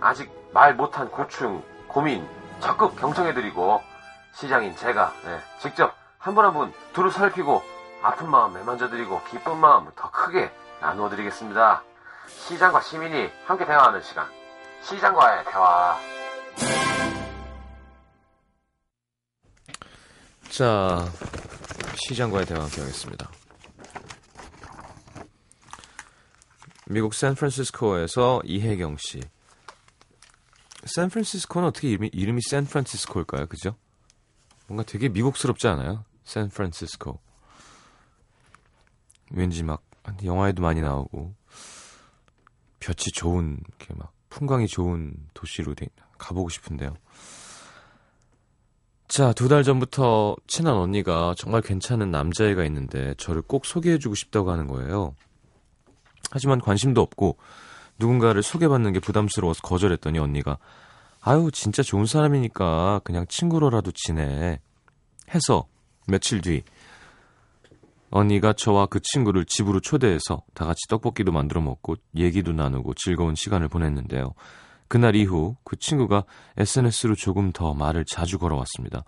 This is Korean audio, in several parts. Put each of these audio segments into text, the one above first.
아직 말 못한 고충, 고민 적극 경청해드리고 시장인 제가 네, 직접 한 분 한 분 두루 살피고 아픈 마음 매만져드리고 기쁜 마음 더 크게 나누어드리겠습니다. 시장과 시민이 함께 대화하는 시간. 시장과의 대화. 자, 시장과의 대화 함께 하겠습니다. 미국 샌프란시스코에서 이혜경 씨. 샌프란시스코는 어떻게 이름이, 이름이 샌프란시스코일까요? 그죠? 뭔가 되게 미국스럽지 않아요? 샌프란시스코. 왠지 막 영화에도 많이 나오고 볕이 좋은 이렇게 막 풍광이 좋은 도시로 돼, 가보고 싶은데요. 자, 두 달 전부터 친한 언니가 정말 괜찮은 남자애가 있는데 저를 꼭 소개해주고 싶다고 하는 거예요. 하지만 관심도 없고 누군가를 소개받는 게 부담스러워서 거절했더니 언니가 아유 진짜 좋은 사람이니까 그냥 친구로라도 지내 해서 며칠 뒤 언니가 저와 그 친구를 집으로 초대해서 다 같이 떡볶이도 만들어 먹고 얘기도 나누고 즐거운 시간을 보냈는데요. 그날 이후 그 친구가 SNS로 조금 더 말을 자주 걸어왔습니다.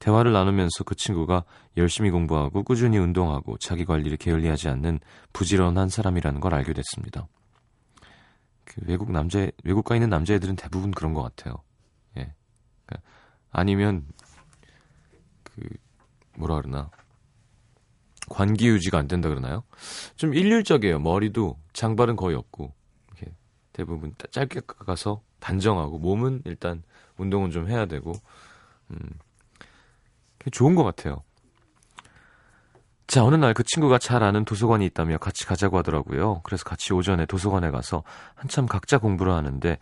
대화를 나누면서 그 친구가 열심히 공부하고 꾸준히 운동하고 자기 관리를 게을리하지 않는 부지런한 사람이라는 걸 알게 됐습니다. 그 외국 남자 외국 가 있는 남자애들은 대부분 그런 것 같아요. 예. 그러니까 아니면 그 뭐라 그러나 관기 유지가 안 된다 그러나요? 좀 일률적이에요. 머리도 장발은 거의 없고 이렇게 대부분 짧게 깎아서 단정하고 몸은 일단 운동은 좀 해야 되고 음. 좋은 것 같아요. 자, 어느 날 그 친구가 잘 아는 도서관이 있다며 같이 가자고 하더라고요. 그래서 같이 오전에 도서관에 가서 한참 각자 공부를 하는데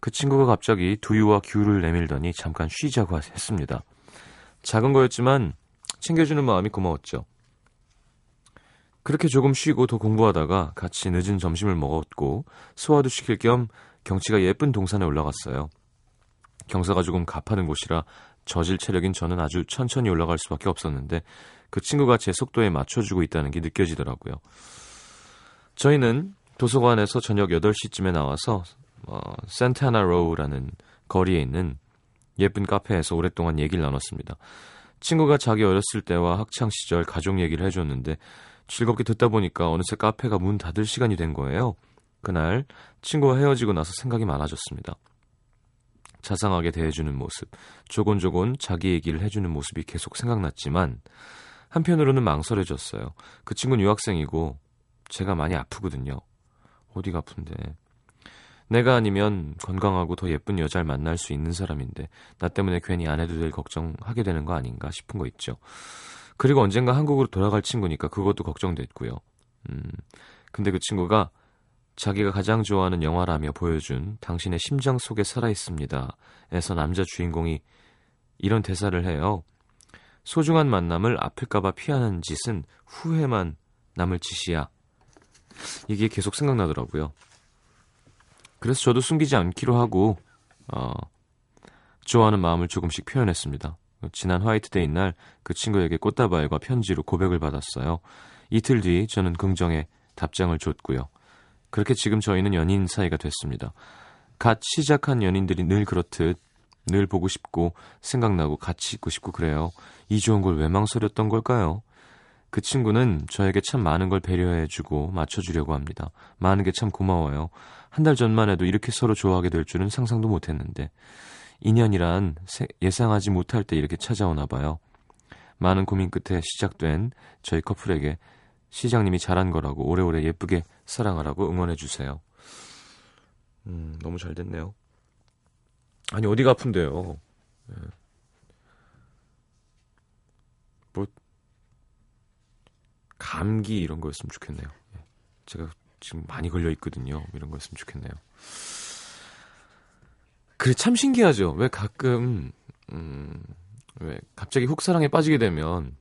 그 친구가 갑자기 두유와 귤을 내밀더니 잠깐 쉬자고 했습니다. 작은 거였지만 챙겨주는 마음이 고마웠죠. 그렇게 조금 쉬고 더 공부하다가 같이 늦은 점심을 먹었고 소화도 시킬 겸 경치가 예쁜 동산에 올라갔어요. 경사가 조금 가파른 곳이라 저질 체력인 저는 아주 천천히 올라갈 수밖에 없었는데 그 친구가 제 속도에 맞춰주고 있다는 게 느껴지더라고요. 저희는 도서관에서 저녁 8시쯤에 나와서 어, 센타나 로우라는 거리에 있는 예쁜 카페에서 오랫동안 얘기를 나눴습니다. 친구가 자기 어렸을 때와 학창 시절 가족 얘기를 해줬는데 즐겁게 듣다 보니까 어느새 카페가 문 닫을 시간이 된 거예요. 그날 친구와 헤어지고 나서 생각이 많아졌습니다. 자상하게 대해주는 모습, 조곤조곤 자기 얘기를 해주는 모습이 계속 생각났지만 한편으로는 망설여졌어요. 그 친구는 유학생이고 제가 많이 아프거든요. 어디가 아픈데. 내가 아니면 건강하고 더 예쁜 여자를 만날 수 있는 사람인데 나 때문에 괜히 안 해도 될 걱정하게 되는 거 아닌가 싶은 거 있죠. 그리고 언젠가 한국으로 돌아갈 친구니까 그것도 걱정됐고요. 음, 근데 그 친구가 자기가 가장 좋아하는 영화라며 보여준 당신의 심장 속에 살아있습니다. 에서 남자 주인공이 이런 대사를 해요. 소중한 만남을 아플까봐 피하는 짓은 후회만 남을 짓이야. 이게 계속 생각나더라고요. 그래서 저도 숨기지 않기로 하고 어, 좋아하는 마음을 조금씩 표현했습니다. 지난 화이트데이 날 그 친구에게 꽃다발과 편지로 고백을 받았어요. 이틀 뒤 저는 긍정의 답장을 줬고요. 그렇게 지금 저희는 연인 사이가 됐습니다. 갓 시작한 연인들이 늘 그렇듯 늘 보고 싶고 생각나고 같이 있고 싶고 그래요. 이 좋은 걸 왜 망설였던 걸까요? 그 친구는 저에게 참 많은 걸 배려해주고 맞춰주려고 합니다. 많은 게 참 고마워요. 한 달 전만 해도 이렇게 서로 좋아하게 될 줄은 상상도 못했는데 인연이란 예상하지 못할 때 이렇게 찾아오나 봐요. 많은 고민 끝에 시작된 저희 커플에게 시장님이 잘한 거라고 오래오래 예쁘게 사랑하라고 응원해주세요. 음, 너무 잘 됐네요. 아니, 어디가 아픈데요? 예. 뭐, 감기 이런 거였으면 좋겠네요. 예. 제가 지금 많이 걸려 있거든요. 이런 거였으면 좋겠네요. 그래, 참 신기하죠. 왜 가끔, 음, 왜 갑자기 훅사랑에 빠지게 되면,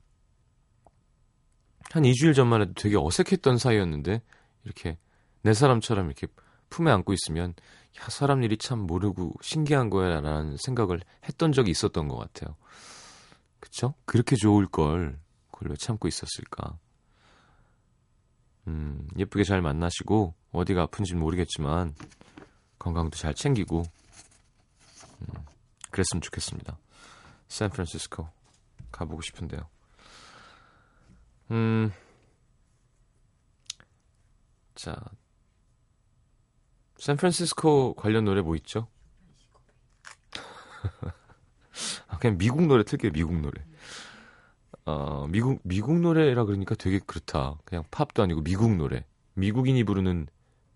한 2주일 전만 해도 되게 어색했던 사이였는데, 이렇게 내 사람처럼 이렇게 품에 안고 있으면 야 사람 일이 참 모르고 신기한 거야라는 생각을 했던 적이 있었던 것 같아요. 그쵸? 그렇게 좋을 걸 그걸 왜 참고 있었을까? 음, 예쁘게 잘 만나시고 어디가 아픈지는 모르겠지만 건강도 잘 챙기고 음, 그랬으면 좋겠습니다. 샌프란시스코 가보고 싶은데요. 음, 자, 샌프란시스코 관련 노래 뭐 있죠? 아, 그냥 미국 노래 틀게요, 미국 노래. 어, 미국, 미국 노래라 그러니까 되게 그렇다. 그냥 팝도 아니고 미국 노래. 미국인이 부르는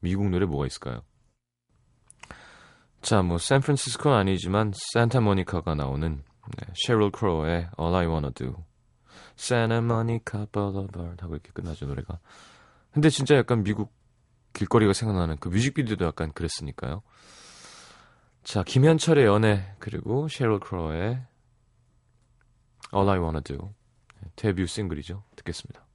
미국 노래 뭐가 있을까요? 자, 뭐, 샌프란시스코는 아니지만, 산타모니카가 나오는, 네, 셰럴 크로의 All I Wanna Do. Monica Boulevard 하고 이렇게 끝나죠, 노래가. 근데 진짜 약간 미국 길거리가 생각나는 그 뮤직비디오도 약간 그랬으니까요. 자, 김현철의 연애 그리고 셰럴 크로의 All I Wanna Do 데뷔 싱글이죠. 듣겠습니다.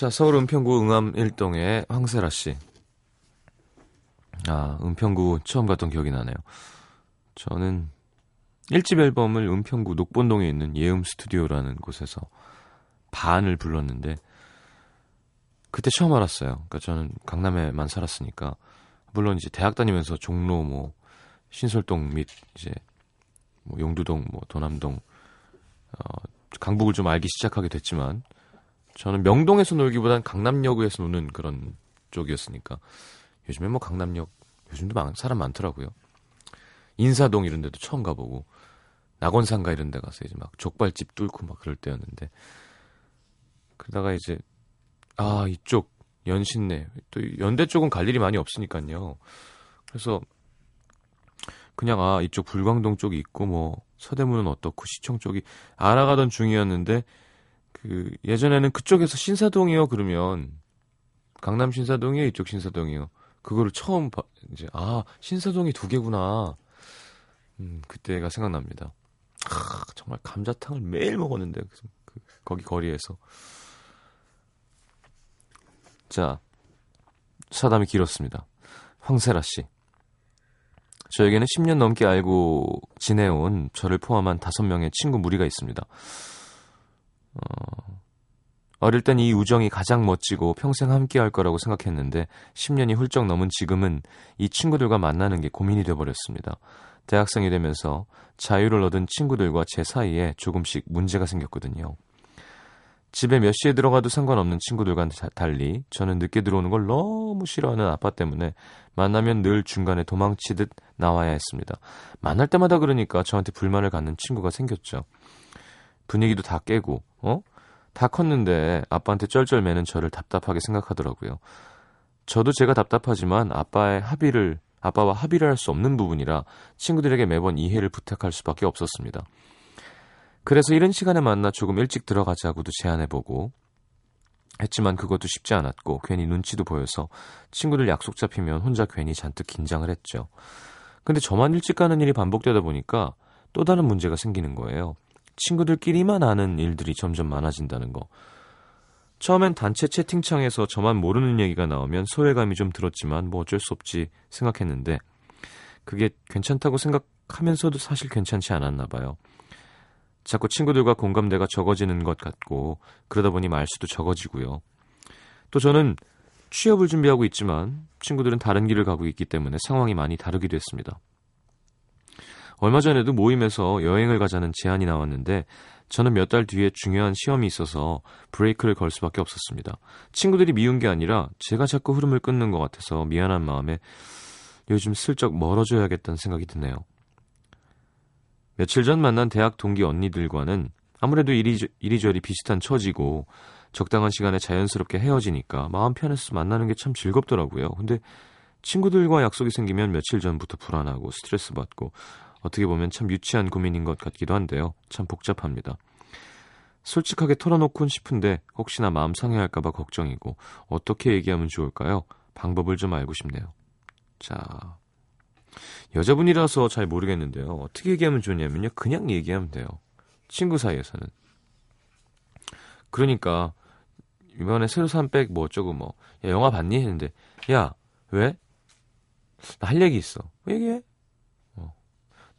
자, 서울 은평구 응암 1동의 황세라 씨. 아, 은평구 처음 갔던 기억이 나네요. 저는 1집 앨범을 은평구 녹본동에 있는 예음 스튜디오라는 곳에서 반을 불렀는데 그때 처음 알았어요. 그러니까 저는 강남에만 살았으니까 물론 이제 대학 다니면서 종로 뭐 신설동 및 이제 뭐 용두동 뭐 도남동 어 강북을 좀 알기 시작하게 됐지만 저는 명동에서 놀기보단 강남역에서 노는 그런 쪽이었으니까 요즘에 뭐 강남역 요즘도 많, 사람 많더라고요. 인사동 이런 데도 처음 가보고 낙원상가 이런 데 가서 이제 막 족발집 뚫고 막 그럴 때였는데 그러다가 이제 아 이쪽 연신내 또 연대 쪽은 갈 일이 많이 없으니까요. 그래서 그냥 아 이쪽 불광동 쪽이 있고 뭐 서대문은 어떻고 시청 쪽이 알아가던 중이었는데 그 예전에는 그쪽에서 신사동이요 그러면 강남 신사동이요 이쪽 신사동이요. 그거를 처음 봐, 이제 아 신사동이 두 개구나. 음 그때가 생각납니다. 아 정말 감자탕을 매일 먹었는데 그, 그, 거기 거리에서. 자 사담이 길었습니다. 황세라 씨. 저에게는 10년 넘게 알고 지내온 저를 포함한 다섯 명의 친구 무리가 있습니다. 어, 어릴 땐 이 우정이 가장 멋지고 평생 함께 할 거라고 생각했는데 10년이 훌쩍 넘은 지금은 이 친구들과 만나는 게 고민이 돼버렸습니다. 대학생이 되면서 자유를 얻은 친구들과 제 사이에 조금씩 문제가 생겼거든요. 집에 몇 시에 들어가도 상관없는 친구들과 달리 저는 늦게 들어오는 걸 너무 싫어하는 아빠 때문에 만나면 늘 중간에 도망치듯 나와야 했습니다. 만날 때마다 그러니까 저한테 불만을 갖는 친구가 생겼죠. 분위기도 다 깨고, 어? 다 컸는데 아빠한테 쩔쩔매는 저를 답답하게 생각하더라고요. 저도 제가 답답하지만 아빠의 합의를 아빠와 합의를 할 수 없는 부분이라 친구들에게 매번 이해를 부탁할 수밖에 없었습니다. 그래서 이런 시간에 만나 조금 일찍 들어가자고도 제안해보고 했지만 그것도 쉽지 않았고 괜히 눈치도 보여서 친구들 약속 잡히면 혼자 괜히 잔뜩 긴장을 했죠. 근데 저만 일찍 가는 일이 반복되다 보니까 또 다른 문제가 생기는 거예요. 친구들끼리만 아는 일들이 점점 많아진다는 거. 처음엔 단체 채팅창에서 저만 모르는 얘기가 나오면 소외감이 좀 들었지만 뭐 어쩔 수 없지 생각했는데 그게 괜찮다고 생각하면서도 사실 괜찮지 않았나 봐요. 자꾸 친구들과 공감대가 적어지는 것 같고 그러다 보니 말수도 적어지고요. 또 저는 취업을 준비하고 있지만 친구들은 다른 길을 가고 있기 때문에 상황이 많이 다르기도 했습니다. 얼마 전에도 모임에서 여행을 가자는 제안이 나왔는데 저는 몇 달 뒤에 중요한 시험이 있어서 브레이크를 걸 수밖에 없었습니다. 친구들이 미운 게 아니라 제가 자꾸 흐름을 끊는 것 같아서 미안한 마음에 요즘 슬쩍 멀어져야겠다는 생각이 드네요. 며칠 전 만난 대학 동기 언니들과는 아무래도 이리저, 이리저리 비슷한 처지고 적당한 시간에 자연스럽게 헤어지니까 마음 편해서 만나는 게 참 즐겁더라고요. 근데 친구들과 약속이 생기면 며칠 전부터 불안하고 스트레스 받고 어떻게 보면 참 유치한 고민인 것 같기도 한데요. 참 복잡합니다. 솔직하게 털어놓곤 싶은데 혹시나 마음 상해할까봐 걱정이고 어떻게 얘기하면 좋을까요? 방법을 좀 알고 싶네요. 자, 여자분이라서 잘 모르겠는데요. 어떻게 얘기하면 좋냐면요. 그냥 얘기하면 돼요. 친구 사이에서는. 그러니까 이번에 새로 산 백 뭐 어쩌고 뭐 야, 영화 봤니? 했는데 야 왜? 나 할 얘기 있어. 얘기해.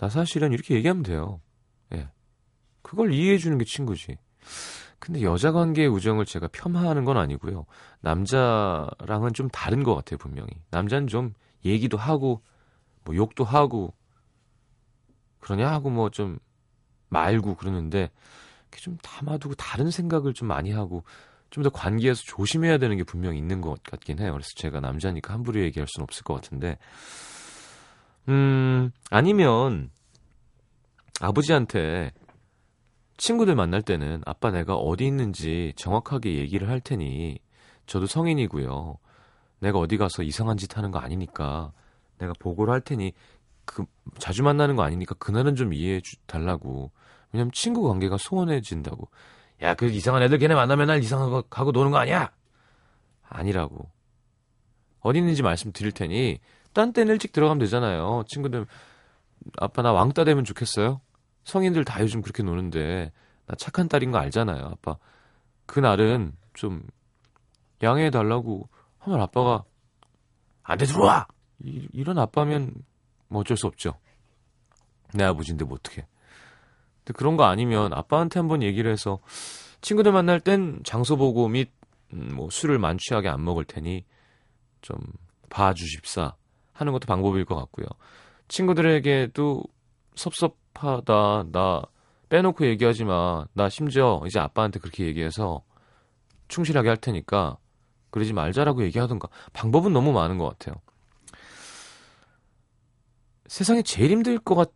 어. 나 사실은 이렇게 얘기하면 돼요. 예. 그걸 이해해 주는 게 친구지. 근데 여자 관계의 우정을 제가 폄하하는 건 아니고요. 남자랑은 좀 다른 것 같아요, 분명히. 남자는 좀 얘기도 하고 뭐 욕도 하고 그러냐 하고 뭐 좀 말고 그러는데 좀 담아두고 다른 생각을 좀 많이 하고 좀 더 관계에서 조심해야 되는 게 분명히 있는 것 같긴 해요. 그래서 제가 남자니까 함부로 얘기할 수는 없을 것 같은데 음 아니면 아버지한테 친구들 만날 때는 아빠 내가 어디 있는지 정확하게 얘기를 할 테니 저도 성인이고요. 내가 어디 가서 이상한 짓 하는 거 아니니까 내가 보고를 할 테니 그 자주 만나는 거 아니니까 그날은 좀 이해해 주 달라고. 왜냐면 친구 관계가 소원해진다고. 야, 그 이상한 애들 걔네 만나면 날 이상한 거 하고 노는 거 아니야? 아니라고. 어디 있는지 말씀드릴 테니 딴 때는 일찍 들어가면 되잖아요. 친구들 아빠 나 왕따 되면 좋겠어요? 성인들 다 요즘 그렇게 노는데 나 착한 딸인 거 알잖아요. 아빠 그 날은 좀 양해해 달라고 하면 아빠가 안 돼 들어와 이, 이런 아빠면 뭐 어쩔 수 없죠. 내 아버지인데 뭐 어떡해. 근데 그런 거 아니면 아빠한테 한번 얘기를 해서 친구들 만날 땐 장소 보고 및뭐 음, 술을 만취하게 안 먹을 테니 좀 봐주십사 하는 것도 방법일 것 같고요. 친구들에게도 섭섭하다, 나 빼놓고 얘기하지 마. 나 심지어 이제 아빠한테 그렇게 얘기해서 충실하게 할 테니까 그러지 말자라고 얘기하던가. 방법은 너무 많은 것 같아요. 세상에 제일 힘들 것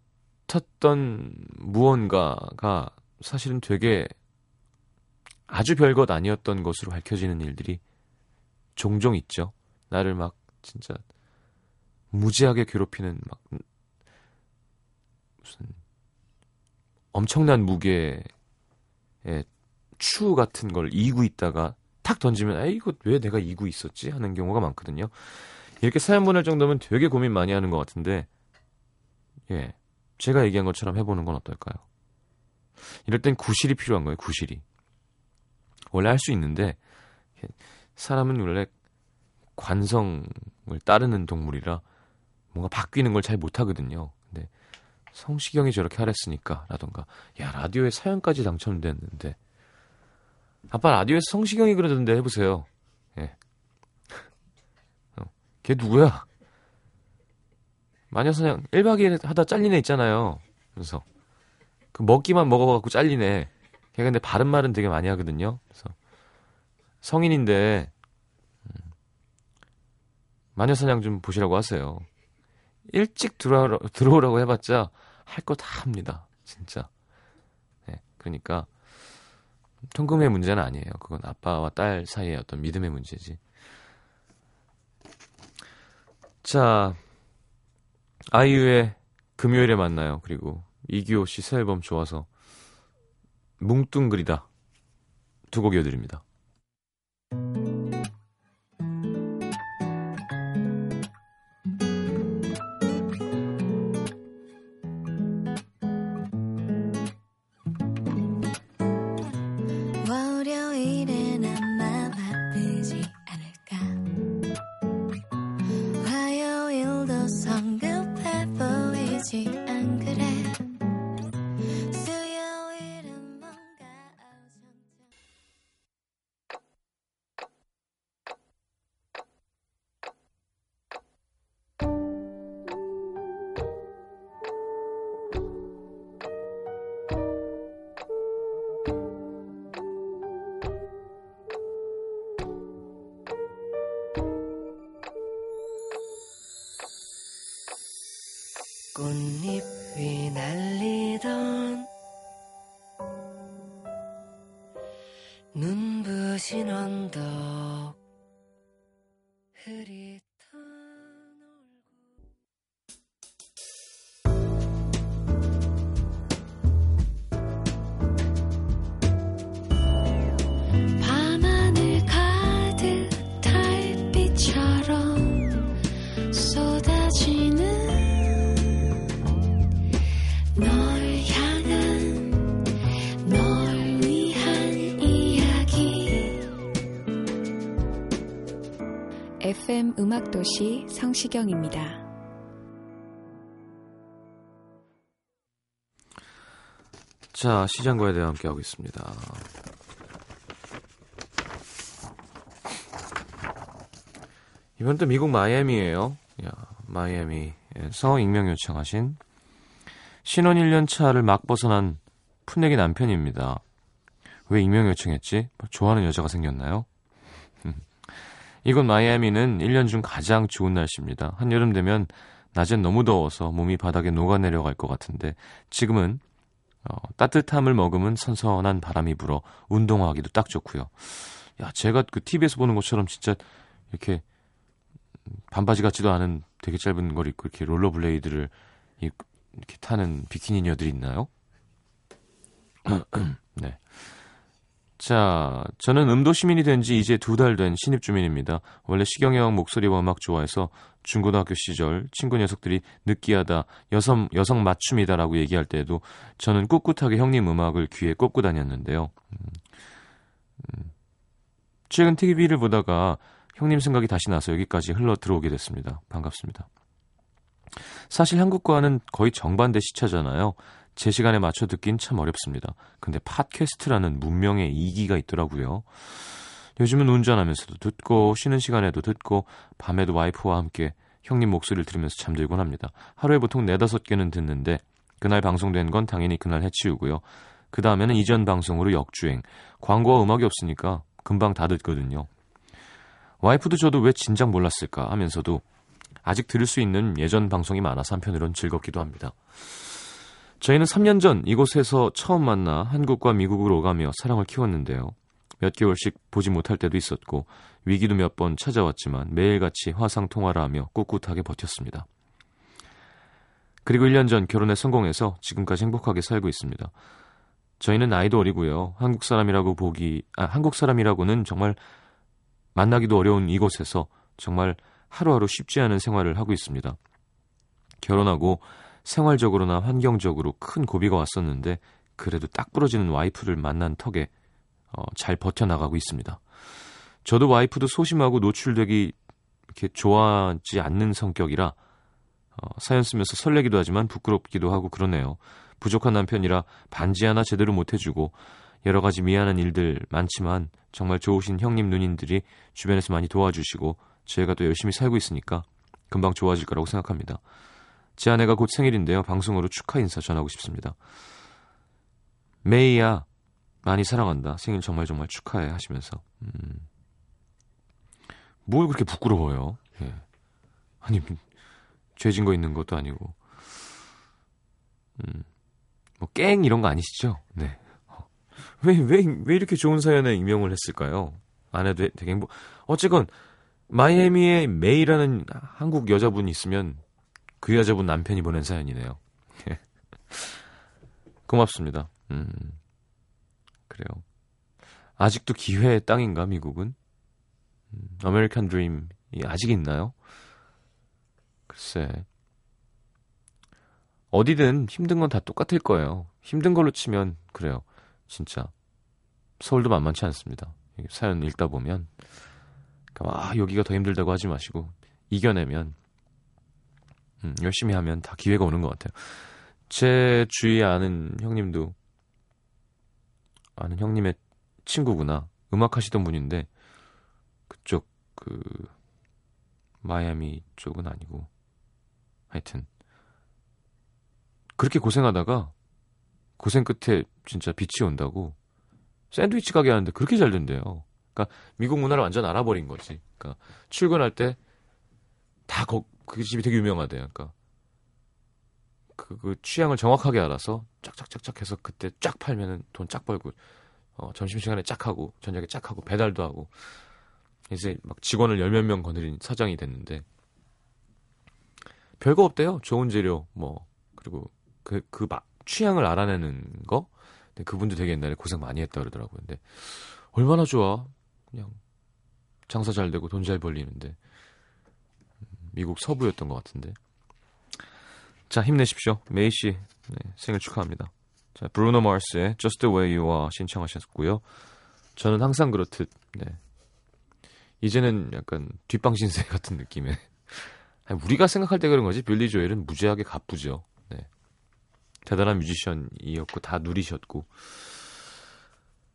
같았던 무언가가 사실은 되게 아주 별것 아니었던 것으로 밝혀지는 일들이 종종 있죠. 나를 막 진짜 무지하게 괴롭히는 막 무슨 엄청난 무게의 추 같은 걸 이고 있다가 탁 던지면 아 이거 왜 내가 이고 있었지 하는 경우가 많거든요. 이렇게 사연 보낼 정도면 되게 고민 많이 하는 것 같은데 예. 제가 얘기한 것처럼 해보는 건 어떨까요? 이럴 땐 구실이 필요한 거예요, 구실이. 원래 할 수 있는데, 사람은 원래 관성을 따르는 동물이라 뭔가 바뀌는 걸 잘 못하거든요. 근데 성시경이 저렇게 하랬으니까, 라던가, 야, 라디오에 사연까지 당첨됐는데, 아빠 라디오에서 성시경이 그러던데 해보세요. 예. 어, 걔 누구야? 마녀사냥 1박 2일 하다 잘린 애 있잖아요. 그래서 그 먹기만 먹어갖고 잘리네. 걔가 근데 바른 말은 되게 많이 하거든요. 그래서 성인인데 음, 마녀사냥 좀 보시라고 하세요. 일찍 들어오라, 들어오라고 해봤자 할 거 다 합니다. 진짜. 네, 그러니까 통금의 문제는 아니에요. 그건 아빠와 딸 사이의 어떤 믿음의 문제지. 자, 아이유의 금요일에 만나요. 그리고 이기호 씨 새 앨범 좋아서 뭉뚱그리다 두 곡 이어드립니다. 날리던 눈부신 언덕 음악도시 성시경입니다. 자, 시장과에 대해 함께하고 있습니다. 이번 또 미국 마이애미예요. 야, 마이애미에서 익명 요청하신 신혼 1년 차를 막 벗어난 풋내기 남편입니다. 왜 익명 요청했지? 뭐 좋아하는 여자가 생겼나요? 이곳 마이애미는 1년 중 가장 좋은 날씨입니다. 한여름 되면 낮엔 너무 더워서 몸이 바닥에 녹아내려갈 것 같은데 지금은 어, 따뜻함을 머금은 선선한 바람이 불어 운동하기도 딱 좋고요. 야, 제가 그 TV에서 보는 것처럼 진짜 이렇게 반바지 같지도 않은 되게 짧은 걸 입고 이렇게 롤러블레이드를 이렇게 타는 비키니녀들이 있나요? 네. 자, 저는 음도 시민이 된 지 이제 두 달 된 신입 주민입니다. 원래 시경형 목소리와 음악 좋아해서 중고등학교 시절 친구 녀석들이 느끼하다, 여성, 여성 맞춤이다라고 얘기할 때에도 저는 꿋꿋하게 형님 음악을 귀에 꽂고 다녔는데요. 음, 음. 최근 TV를 보다가 형님 생각이 다시 나서 여기까지 흘러 들어오게 됐습니다. 반갑습니다. 사실 한국과는 거의 정반대 시차잖아요. 제 시간에 맞춰 듣긴 참 어렵습니다. 근데 팟캐스트라는 문명의 이기가 있더라고요. 요즘은 운전하면서도 듣고 쉬는 시간에도 듣고 밤에도 와이프와 함께 형님 목소리를 들으면서 잠들곤 합니다. 하루에 보통 네다섯 개는 듣는데 그날 방송된 건 당연히 그날 해치우고요. 그 다음에는 이전 방송으로 역주행. 광고와 음악이 없으니까 금방 다 듣거든요. 와이프도 저도 왜 진작 몰랐을까 하면서도 아직 들을 수 있는 예전 방송이 많아서 한편으론 즐겁기도 합니다. 저희는 3년 전 이곳에서 처음 만나 한국과 미국으로 오가며 사랑을 키웠는데요. 몇 개월씩 보지 못할 때도 있었고 위기도 몇 번 찾아왔지만 매일같이 화상 통화를 하며 꿋꿋하게 버텼습니다. 그리고 1년 전 결혼에 성공해서 지금까지 행복하게 살고 있습니다. 저희는 나이도 어리고요. 한국 사람이라고 보기 아 한국 사람이라고는 정말 만나기도 어려운 이곳에서 정말 하루하루 쉽지 않은 생활을 하고 있습니다. 결혼하고 생활적으로나 환경적으로 큰 고비가 왔었는데 그래도 딱 부러지는 와이프를 만난 턱에 어, 잘 버텨나가고 있습니다. 저도 와이프도 소심하고 노출되기 이렇게 좋아하지 않는 성격이라 어, 사연 쓰면서 설레기도 하지만 부끄럽기도 하고 그러네요. 부족한 남편이라 반지 하나 제대로 못 해주고 여러 가지 미안한 일들 많지만 정말 좋으신 형님 누님들이 주변에서 많이 도와주시고 저희가 또 열심히 살고 있으니까 금방 좋아질 거라고 생각합니다. 제 아내가 곧 생일인데요. 방송으로 축하 인사 전하고 싶습니다. 메이야 많이 사랑한다. 생일 정말 정말 축하해 하시면서 음. 뭘 그렇게 부끄러워요. 예. 아니, 죄진 거 있는 것도 아니고. 음, 뭐, 깽 이런 거 아니시죠? 네. 어, 왜, 왜, 왜 이렇게 좋은 사연에 익명을 했을까요? 안 해도 되게 행복, 어쨌건, 마이애미에 메이라는 한국 여자분이 있으면 그 여자분 남편이 보낸 사연이네요. 고맙습니다. 음, 그래요. 아직도 기회의 땅인가, 미국은? 음, 아메리칸 드림이 아직 있나요? 글쎄. 어디든 힘든 건 다 똑같을 거예요. 힘든 걸로 치면, 그래요. 진짜. 서울도 만만치 않습니다. 사연 읽다 보면. 아, 여기가 더 힘들다고 하지 마시고, 이겨내면, 음, 열심히 하면 다 기회가 오는 것 같아요. 제 주위에 아는 형님도, 아는 형님의 친구구나. 음악 하시던 분인데, 그쪽, 그, 마이애미 쪽은 아니고, 하여튼, 그렇게 고생하다가, 고생 끝에 진짜 빛이 온다고, 샌드위치 가게 하는데 그렇게 잘 된대요. 그러니까 미국 문화를 완전 알아버린 거지. 그러니까 출근할 때 다 그 집이 되게 유명하대요. 그러니까 그, 그 취향을 정확하게 알아서 짝짝짝짝 해서 그때 쫙 팔면은 돈 쫙 벌고 어, 점심시간에 쫙 하고 저녁에 쫙 하고 배달도 하고 이제 막 직원을 열 몇 명 거느린 사장이 됐는데 별거 없대요. 좋은 재료 뭐 그리고 그 그 막 취향을 알아내는 거. 근데 그분도 되게 옛날에 고생 많이 했다 그러더라고요. 근데 얼마나 좋아. 그냥 장사 잘 되고 돈 잘 벌리는데 미국 서부였던 것 같은데. 자 힘내십시오. 메이 씨 네, 생일 축하합니다. 자 브루노 마스의 Just the Way You Are 신청하셨고요. 저는 항상 그렇듯 네. 이제는 약간 뒷방 신세 같은 아니, 우리가 생각할 때 그런 거지 빌리 조엘은 무지하게 가쁘죠. 네. 대단한 뮤지션이었고 다 누리셨고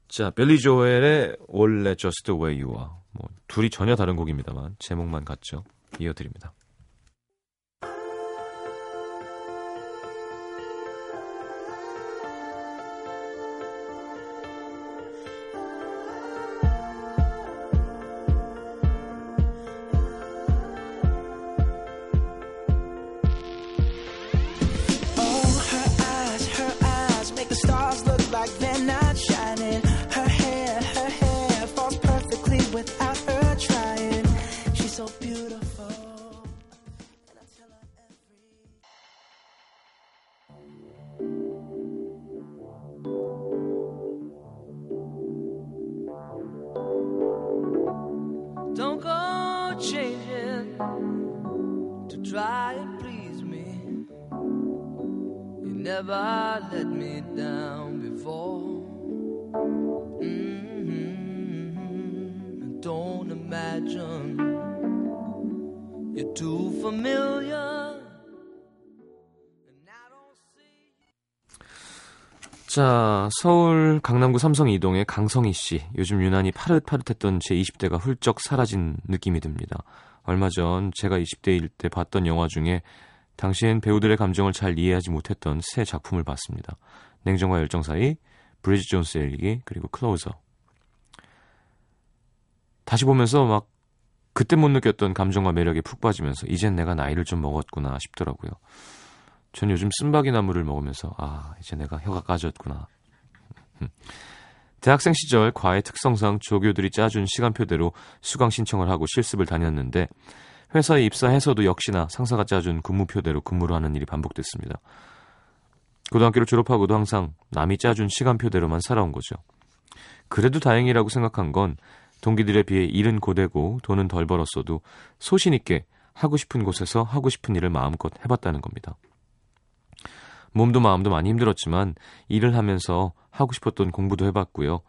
자 빌리 조엘의 원래 Just the Way You Are 뭐 둘이 전혀 다른 곡입니다만 제목만 같죠. 이어드립니다. Never let me down before. hmm Don't imagine you're too familiar. 자, 서울 강남구 삼성 이동의 강성희 씨. 요즘 유난히 파릇파릇했던 제 20대가 훌쩍 사라진 느낌이 듭니다. 얼마 전 제가 20대일 때 봤던 영화 중에 당시엔 배우들의 감정을 잘 이해하지 못했던 새 작품을 봤습니다. 냉정과 열정 사이, 브리지 존스의 일기, 그리고 클로저. 다시 보면서 막 그때 못 느꼈던 감정과 매력에 푹 빠지면서 이젠 내가 나이를 좀 먹었구나 싶더라고요. 전 요즘 쓴바기 나물을 먹으면서 아 이제 내가 혀가 까졌구나. 대학생 시절 과외 특성상 조교들이 짜준 시간표대로 수강 신청을 하고 실습을 다녔는데 회사에 입사해서도 역시나 상사가 짜준 근무표대로 근무를 하는 일이 반복됐습니다. 고등학교를 졸업하고도 항상 남이 짜준 시간표대로만 살아온 거죠. 그래도 다행이라고 생각한 건 동기들에 비해 일은 고되고 돈은 덜 벌었어도 소신 있게 하고 싶은 곳에서 하고 싶은 일을 마음껏 해봤다는 겁니다. 몸도 마음도 많이 힘들었지만 일을 하면서 하고 싶었던 공부도 해봤고요.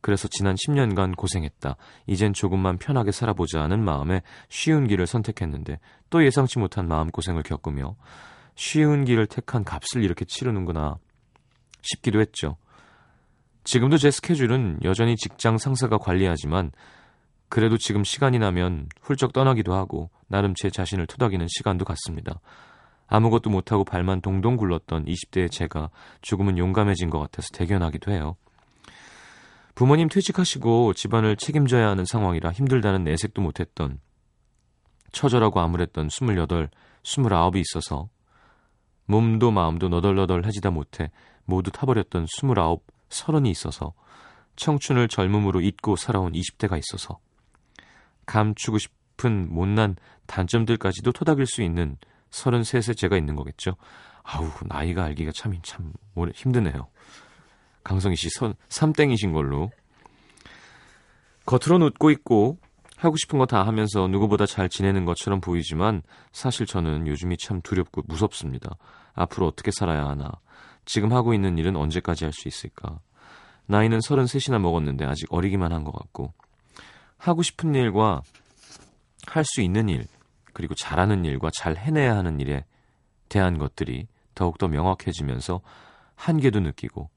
그래서 지난 10년간 고생했다. 이젠 조금만 편하게 살아보자 하는 마음에 쉬운 길을 선택했는데 또 예상치 못한 마음고생을 겪으며 쉬운 길을 택한 값을 이렇게 치르는구나 싶기도 했죠. 지금도 제 스케줄은 여전히 직장 상사가 관리하지만 그래도 지금 시간이 나면 훌쩍 떠나기도 하고 나름 제 자신을 토닥이는 시간도 갖습니다. 아무것도 못하고 발만 동동 굴렀던 20대의 제가 조금은 용감해진 것 같아서 대견하기도 해요. 부모님 퇴직하시고 집안을 책임져야 하는 상황이라 힘들다는 내색도 못했던 처절하고 암울했던 28, 29이 있어서 몸도 마음도 너덜너덜하지다 못해 모두 타버렸던 29, 30이 있어서 청춘을 젊음으로 잊고 살아온 20대가 있어서 감추고 싶은 못난 단점들까지도 토닥일 수 있는 33세 제가 있는 거겠죠. 아우 나이가 알기가 참, 참 힘드네요. 강성희 씨 선, 3땡이신 걸로. 겉으로는 웃고 있고 하고 싶은 거 다 하면서 누구보다 잘 지내는 것처럼 보이지만 사실 저는 요즘이 참 두렵고 무섭습니다. 앞으로 어떻게 살아야 하나. 지금 하고 있는 일은 언제까지 할 수 있을까. 나이는 33이나 먹었는데 아직 어리기만 한 것 같고 하고 싶은 일과 할 수 있는 일 그리고 잘하는 일과 잘 해내야 하는 일에 대한 것들이 더욱더 명확해지면서 한계도 느끼고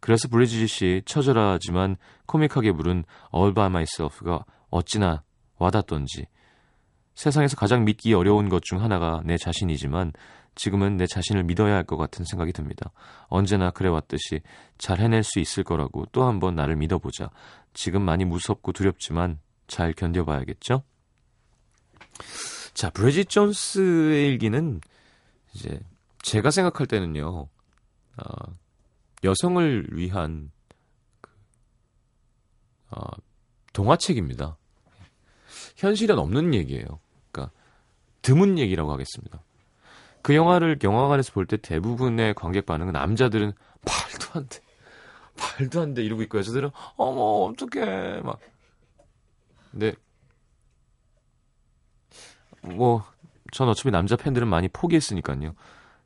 그래서 씨 처절하지만 코믹하게 부른 All By Myself가 어찌나 와닿던지 세상에서 가장 믿기 어려운 것 중 하나가 내 자신이지만 지금은 내 자신을 믿어야 할 것 같은 생각이 듭니다. 언제나 그래왔듯이 잘 해낼 수 있을 거라고 또 한 번 나를 믿어보자. 지금 많이 무섭고 두렵지만 잘 견뎌봐야겠죠? 자, 브래짓 존스의 일기는 이제 제가 생각할 때는요, 어, 여성을 위한 그, 어, 동화책입니다. 현실엔 없는 얘기예요. 그러니까 드문 얘기라고 하겠습니다. 그 영화를 영화관에서 볼 때 대부분의 관객 반응은 남자들은 말도 안 돼. 말도 안 돼. 이러고 있고 여자들은 어머, 어떡해. 막. 근데 뭐 전 어차피 남자 팬들은 많이 포기했으니까요.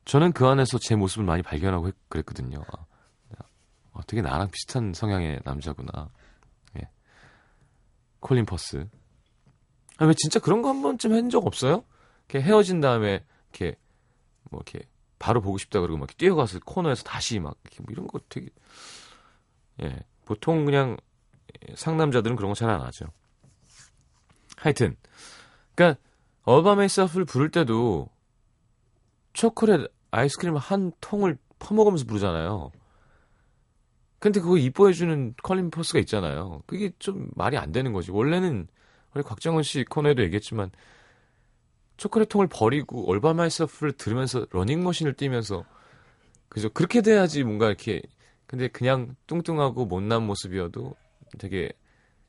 저는 그 안에서 제 모습을 많이 발견하고 했, 그랬거든요. 아, 어, 되게 나랑 비슷한 성향의 남자구나. 예. 콜린 퍼스. 아, 왜 진짜 그런 거 한 번쯤 한 적 없어요? 이렇게 헤어진 다음에 이렇게 뭐 이렇게 바로 보고 싶다 그러고 막 뛰어가서 코너에서 다시 막 이렇게 뭐 이런 거 되게 예 보통 그냥 상남자들은 그런 거 잘 안 하죠. 하여튼 그러니까 All By Myself를 부를 때도 초콜릿 아이스크림 한 통을 퍼먹으면서 부르잖아요. 근데 그거 이뻐해주는 콜린 퍼스가 있잖아요. 그게 좀 말이 안 되는 거지. 원래는 우리 곽정은 씨 코너에도 얘기했지만 초콜릿 통을 버리고 All By Myself를 들으면서 러닝머신을 뛰면서 그죠 그렇게 돼야지 뭔가 이렇게 근데 그냥 뚱뚱하고 못난 모습이어도 되게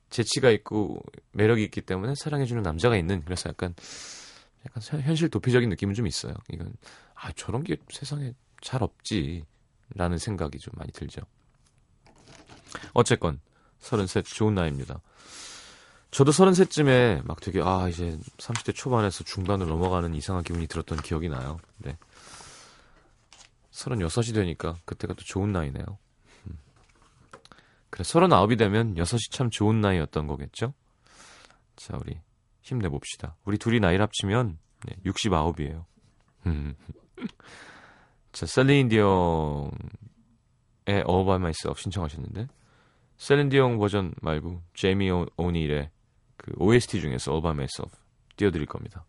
재치가 있고 매력이 있기 때문에 사랑해주는 남자가 있는 그래서 약간 약간 현실 도피적인 느낌은 좀 있어요. 이건 아 저런 게 세상에 잘 없지라는 생각이 좀 많이 들죠. 어쨌건 33 좋은 나이입니다. 저도 33쯤에 막 되게 아 이제 30대 초반에서 중반으로 넘어가는 이상한 기분이 들었던 기억이 나요. 네. 36이 되니까 그때가 또 좋은 나이네요. 음. 그래 39이 되면 6이 참 좋은 나이였던 거겠죠? 자 우리 힘내봅시다. 우리 둘이 나이를 합치면 네, 69이에요. 음. 자 셀린 디옹의 All By Myself 신청하셨는데 셀린 디옹 버전 말고 제이미 오닐의 그 OST 중에서 All By Myself 띄워드릴 겁니다.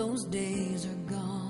Those days are gone.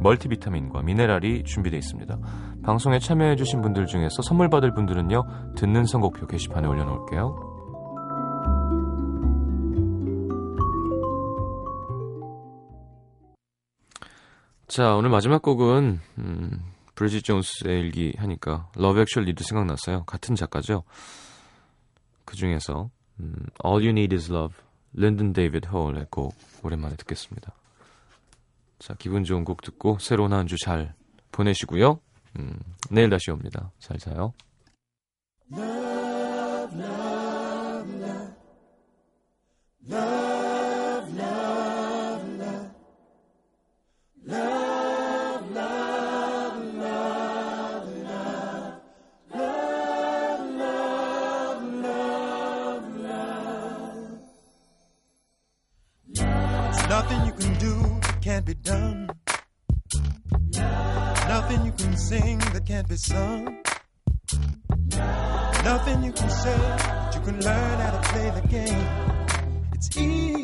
멀티비타민과 미네랄이 준비되어 있습니다. 방송에 참여해주신 분들 중에서 선물 받을 분들은요, 듣는 선곡표 게시판에 올려놓을게요. 자, 오늘 마지막 곡은, 음, 브리짓 존스의 일기 하니까, 러브 액츄얼리도 생각났어요. 같은 작가죠. 그 중에서, 음, All You Need Is Love, 린든 데이비드 홀의 곡, 오랜만에 듣겠습니다. 자, 기분 좋은 곡 듣고 새로운 한 주 잘 보내시고요. 음, 내일 다시 옵니다. 잘 자요. Nothing can't be done. Nothing you can sing that can't be sung. Nothing you can say that you can learn how to play the game. It's easy.